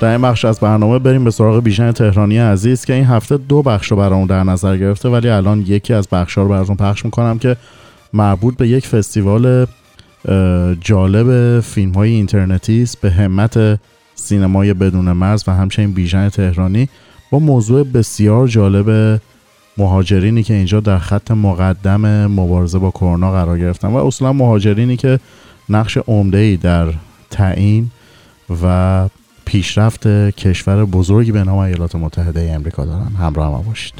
در این بخش از برنامه بریم به سراغ بیژن تهرانی عزیز که این هفته دو بخش رو برامون در نظر گرفته ولی الان یکی از بخش رو براتون پخش می‌کنم که مربوط به یک فستیوال جالب فیلم های اینترنتی است به همت سینمای بدون مرز و همچنین بیژن تهرانی با موضوع بسیار جالب مهاجرینی که اینجا در خط مقدم مبارزه با کرونا قرار گرفتن و اصولا مهاجرینی که نقش عمده ای در تعیین و پیشرفت کشور بزرگی به نام ایالات متحده امریکا دارن. همراه ما باشید.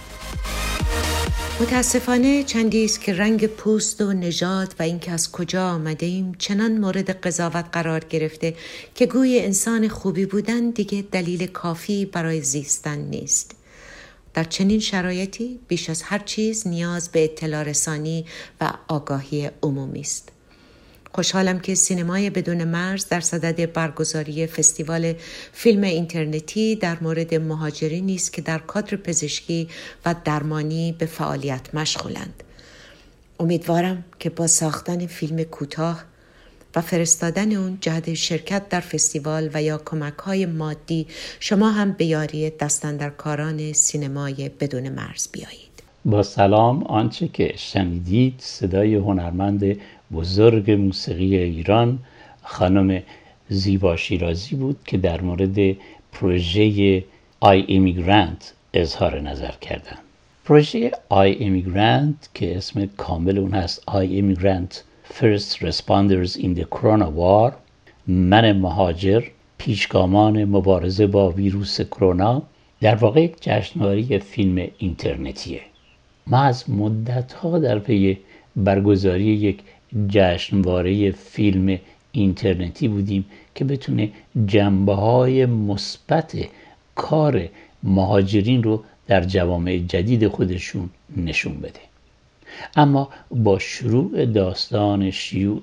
متاسفانه چندی است که رنگ پوست و نژاد و اینکه از کجا آمده ایم چنان مورد قضاوت قرار گرفته که گوی انسان خوبی بودن دیگه دلیل کافی برای زیستن نیست. در چنین شرایطی بیش از هر چیز نیاز به اطلاع رسانی و آگاهی عمومی است. خوشحالم که سینمای بدون مرز در صدد برگزاری فستیوال فیلم اینترنتی در مورد مهاجرین نیست که در کادر پزشکی و درمانی به فعالیت مشغولند. امیدوارم که با ساختن فیلم کوتاه و فرستادن اون جهت شرکت در فستیوال و یا کمک های مادی شما هم به یاری دستندرکاران سینمای بدون مرز بیایید. با سلام آنچه که شنیدید صدای هنرمند بزرگ موسیقی ایران خانم زیبا شیرازی بود که در مورد پروژه I, Immigrant اظهار نظر کردن. پروژه I, Immigrant که اسم کامل اون هست I, Immigrant First Responders in the Corona War من مهاجر پیشگامان مبارزه با ویروس کرونا در واقع یک جشنواره فیلم اینترنتیه. ما از مدت ها در پی برگزاری یک جشنواره فیلم اینترنتی بودیم که بتونه جنبه های مثبت کار مهاجرین رو در جوامع جدید خودشون نشون بده. اما با شروع داستان شیوع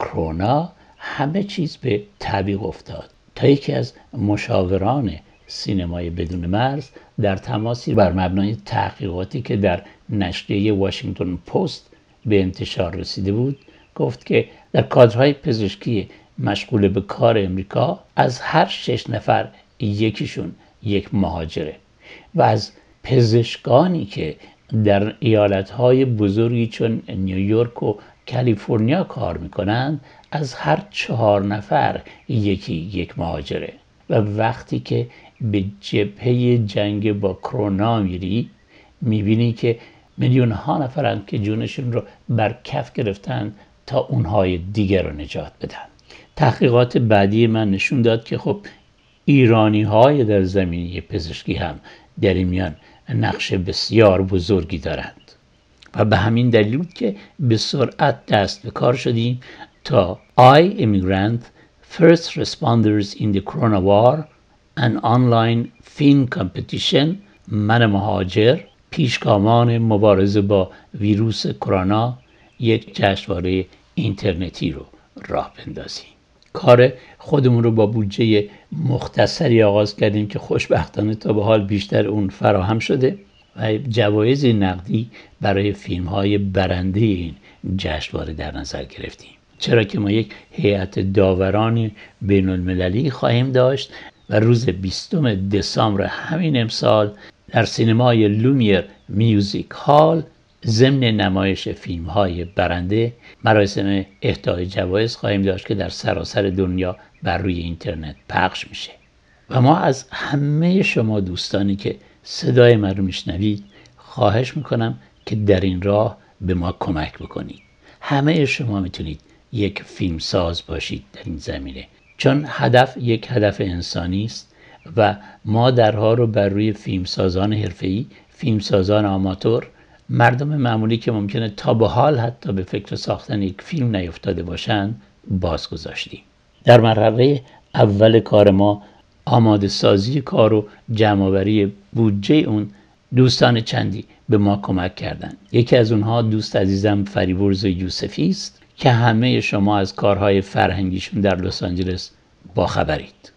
کرونا همه چیز به تعویق افتاد. تا یکی از مشاوران سینمای بدون مرز در تماسی بر مبنای تحقیقاتی که در نشریه واشنگتن پست به انتشار رسیده بود گفت که در کادرهای پزشکی مشغول به کار امریکا از هر شش نفر یکیشون یک مهاجره و از پزشکانی که در ایالتهای بزرگی چون نیویورک و کالیفرنیا کار می‌کنند از هر چهار نفر یکی یک مهاجره. و وقتی که به جبهه جنگ با کرونا میری می‌بینی که میلیون ها نفرند که جونشون رو بر کف گرفتن تا اونهای دیگر رو نجات بدن. تحقیقات بعدی من نشون داد که خب ایرانی های در زمینه پزشکی هم در این میان نقش بسیار بزرگی دارند. و به همین دلیل که به سرعت دست به کار شدیم تا I Immigrant First Responders in the Corona War an online film competition من مهاجر پیشگامان مبارزه با ویروس کرونا یک جشنواره اینترنتی رو راه بندازیم کار خودمون رو با بودجه مختصری آغاز کردیم که خوشبختانه تا به حال بیشتر اون فراهم شده و جوایز نقدی برای فیلم های برنده این جشنواره در نظر گرفتیم چرا که ما یک هیئت داوران بین المللی خواهیم داشت و روز 20 دسامبر همین امسال در سینمای لومیر میوزیک هال ضمن نمایش فیلم های برنده مراسم اهدای جوایز خواهیم داشت که در سراسر دنیا بر روی اینترنت پخش میشه. و ما از همه شما دوستانی که صدای من رو میشنوید خواهش می‌کنم که در این راه به ما کمک بکنید. همه شما می‌تونید یک فیلم ساز باشید در این زمینه. چون هدف یک هدف انسانی است و ما درها رو بر روی فیلمسازان حرفه‌ای فیلمسازان آماتور مردم معمولی که ممکنه تا به حال حتی به فکر ساختن یک فیلم نیفتاده باشند باز گذاشتیم. در مرحله اول کار ما آماده سازی کار و جمعآوری بودجه اون دوستان چندی به ما کمک کردند. یکی از اونها دوست عزیزم فریبرز یوسفی است. که همه شما از کارهای فرهنگیشون در لس آنجلس باخبرید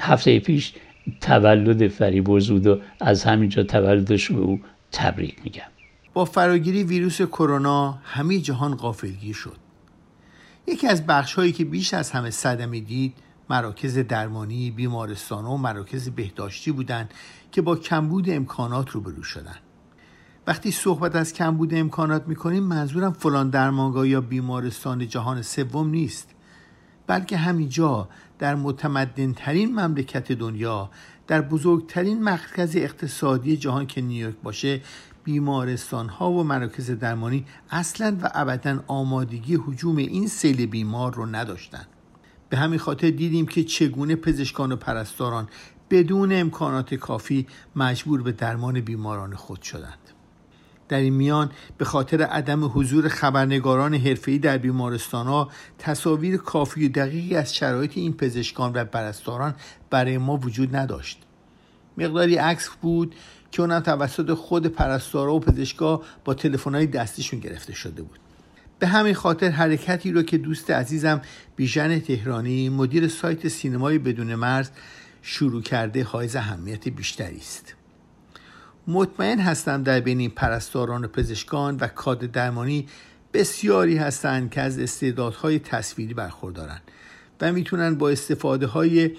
هفته پیش تولد فریبرز بود و از همینجا تولدش به او تبریک میگم. با فراگیری ویروس کرونا همه جهان غافلگیر شد. یکی از بخش هایی که بیش از همه صدمه دید مراکز درمانی، بیمارستان و مراکز بهداشتی بودند که با کمبود امکانات روبرو شدند. وقتی صحبت از کمبود امکانات می‌کنیم منظورم فلان درمانگاه یا بیمارستان جهان سوم نیست. بلکه همینجا در متمدن ترین مملکت دنیا در بزرگترین مرکز اقتصادی جهان که نیویورک باشه بیمارستان ها و مراکز درمانی اصلا و ابدا آمادگی حجوم این سیل بیمار رو نداشتند به همین خاطر دیدیم که چگونه پزشکان و پرستاران بدون امکانات کافی مجبور به درمان بیماران خود شدند. در این میان به خاطر عدم حضور خبرنگاران حرفه‌ای در بیمارستان ها تصاویر کافی و دقیقی از شرایط این پزشکان و پرستاران برای ما وجود نداشت. مقداری عکس بود که اونم توسط خود پرستارا و پزشکا با تلفن‌های دستیشون گرفته شده بود. به همین خاطر حرکتی رو که دوست عزیزم بیژن تهرانی مدیر سایت سینمای بدون مرز شروع کرده حائز اهمیت بیشتری است. مطمئن هستم در بین پرستاران و پزشکان و کادر درمانی بسیاری هستند که از استعدادهای تصویری برخوردارند و می‌تونن با استفاده های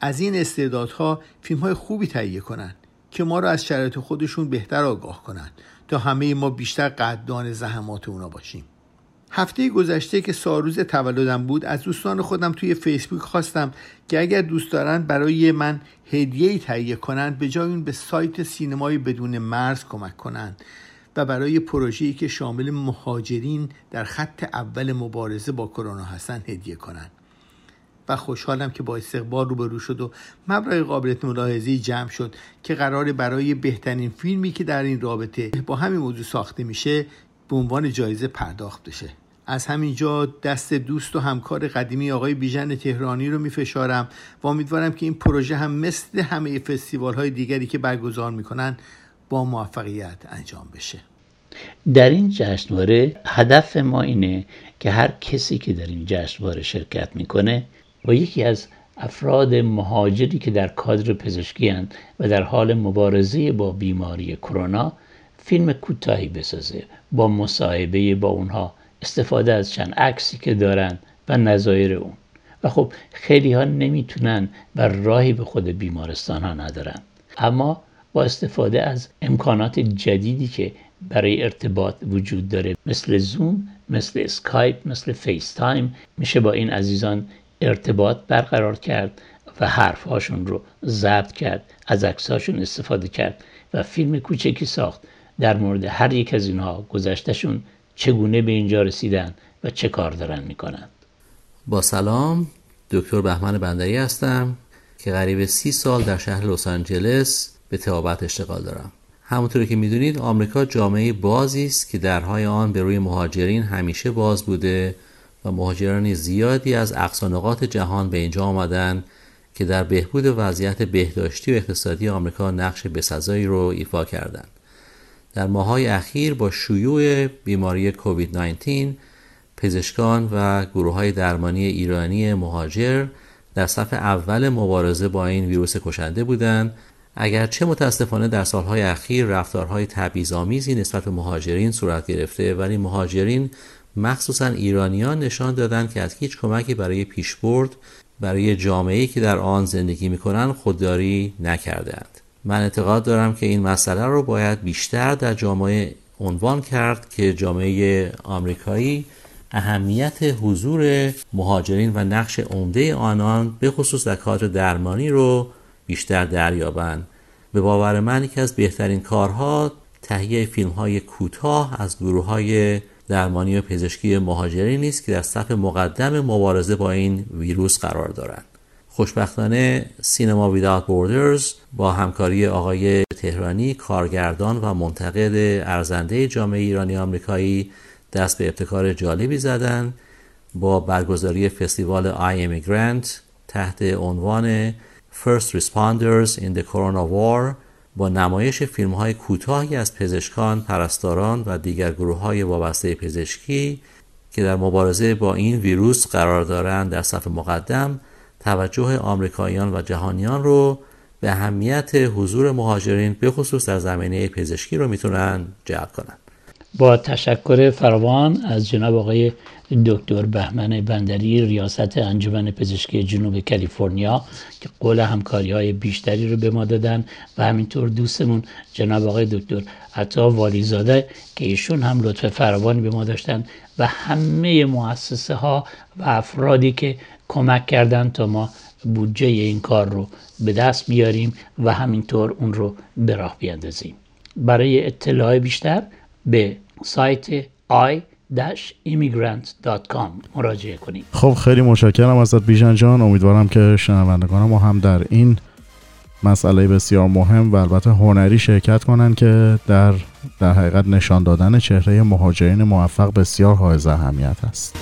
از این استعدادها فیلم های خوبی تهیه کنند که ما را از شرایط خودشون بهتر آگاه کنند تا همه ما بیشتر قدردان زحمات اونا باشیم. هفته گذشته که ساروز تولدم بود از دوستان خودم توی فیسبوک خواستم که اگر دوست دارند برای من هدیه تهیه کنند به جای اون به سایت سینمای بدون مرز کمک کنند و برای پروژه‌ای که شامل مهاجرین در خط اول مبارزه با کرونا هستند هدیه کنند. و خوشحالم که با استقبال روبرو شد و مبلغ قابلیت ملاحظه‌ای جمع شد که قرار برای بهترین فیلمی که در این رابطه با همین موضوع ساخته میشه به عنوان جایزه پرداخت بشه. از همینجا دست دوست و همکار قدیمی آقای بیژن تهرانی رو میفشارم و امیدوارم که این پروژه هم مثل همه فستیوال های دیگری که برگزار می‌کنن با موفقیت انجام بشه. در این جشنواره هدف ما اینه که هر کسی که در این جشنواره شرکت می‌کنه با یکی از افراد مهاجری که در کادر پزشکی و در حال مبارزه با بیماری کرونا فیلم کوتاهی بسازه با مصاحبه با اونها استفاده از چند عکسی که دارن و نظایر اون. و خب خیلی ها نمی‌تونن و راهی به خود بیمارستان ها ندارن. اما با استفاده از امکانات جدیدی که برای ارتباط وجود داره مثل زوم مثل اسکایپ مثل FaceTime میشه با این عزیزان ارتباط برقرار کرد و حرفهاشون رو ضبط کرد از عکسهاشون استفاده کرد و فیلم کوچکی ساخت. در مورد هر یک از اینها گذشتهشون چگونه به اینجا رسیدن و چه کار دارن می‌کنند با سلام دکتر بهمن بندری هستم که قریب سی سال در شهر لس آنجلس به تئابت اشتغال دارم همونطور که می‌دونید آمریکا جامعه بازی است که درهای آن به روی مهاجرین همیشه باز بوده و مهاجران زیادی از اقصانقات جهان به اینجا آمدن که در بهبود وضعیت بهداشتی و اقتصادی آمریکا نقش بسزایی رو ایفا کردند. در ماهای اخیر با شیوع بیماری کووید 19 پزشکان و گروه های درمانی ایرانی مهاجر در صف اول مبارزه با این ویروس کشنده بودند. اگرچه متاسفانه در سالهای اخیر رفتارهای تبعیض‌آمیزی نسبت به مهاجرین صورت گرفته ولی مهاجرین مخصوصا ایرانیان نشان دادند که از هیچ کمکی برای پیشبرد برای جامعه‌ای که در آن زندگی می‌کنند خودداری نکردند من اعتقاد دارم که این مسئله رو باید بیشتر در جامعه عنوان کرد که جامعه آمریکایی اهمیت حضور مهاجرین و نقش عمده آنان به خصوص در کادر درمانی رو بیشتر دریابند. به باور من یکی از بهترین کارها تهیه فیلم های کوتاه از گروه های درمانی و پزشکی مهاجرین نیست که در صف مقدم مبارزه با این ویروس قرار دارند. خوشبختانه سینما ویدات بوردرز با همکاری آقای تهرانی کارگردان و منتقد ارزنده جامعه ایرانی آمریکایی دست به ابتکار جالبی زدن با برگزاری فستیوال آی امیگرانت تحت عنوان First Responders in the Corona War با نمایش فیلم های کوتاهی از پزشکان، پرستاران و دیگر گروه های وابسته پزشکی که در مبارزه با این ویروس قرار دارند در صف مقدم توجه آمریکاییان و جهانیان رو به اهمیت حضور مهاجرین به خصوص در زمینه پزشکی رو می‌تونن جلب کنن. با تشکر فراوان از جناب آقای دکتر بهمن بندری ریاست انجمن پزشکی جنوب کالیفرنیا که قول همکاری های بیشتری رو به ما دادن. و همینطور دوستمون جناب آقای دکتر عطا والیزاده که ایشون هم لطف فراوانی به ما داشتن. و همه مؤسسه ها و افرادی که کمک کردن تا ما بودجه این کار رو به دست بیاریم و همینطور اون رو به راه بیاندازیم. برای اطلاع بیشتر به سایت i immigrant.com مراجعه کنید. خب خیلی متشکرم ازت بیژن جان. امیدوارم که شنوندگان ما هم در این مسئله بسیار مهم و البته هنری شرکت کنند که در در حقیقت نشان دادن چهره مهاجرین موفق بسیار حائز اهمیت است.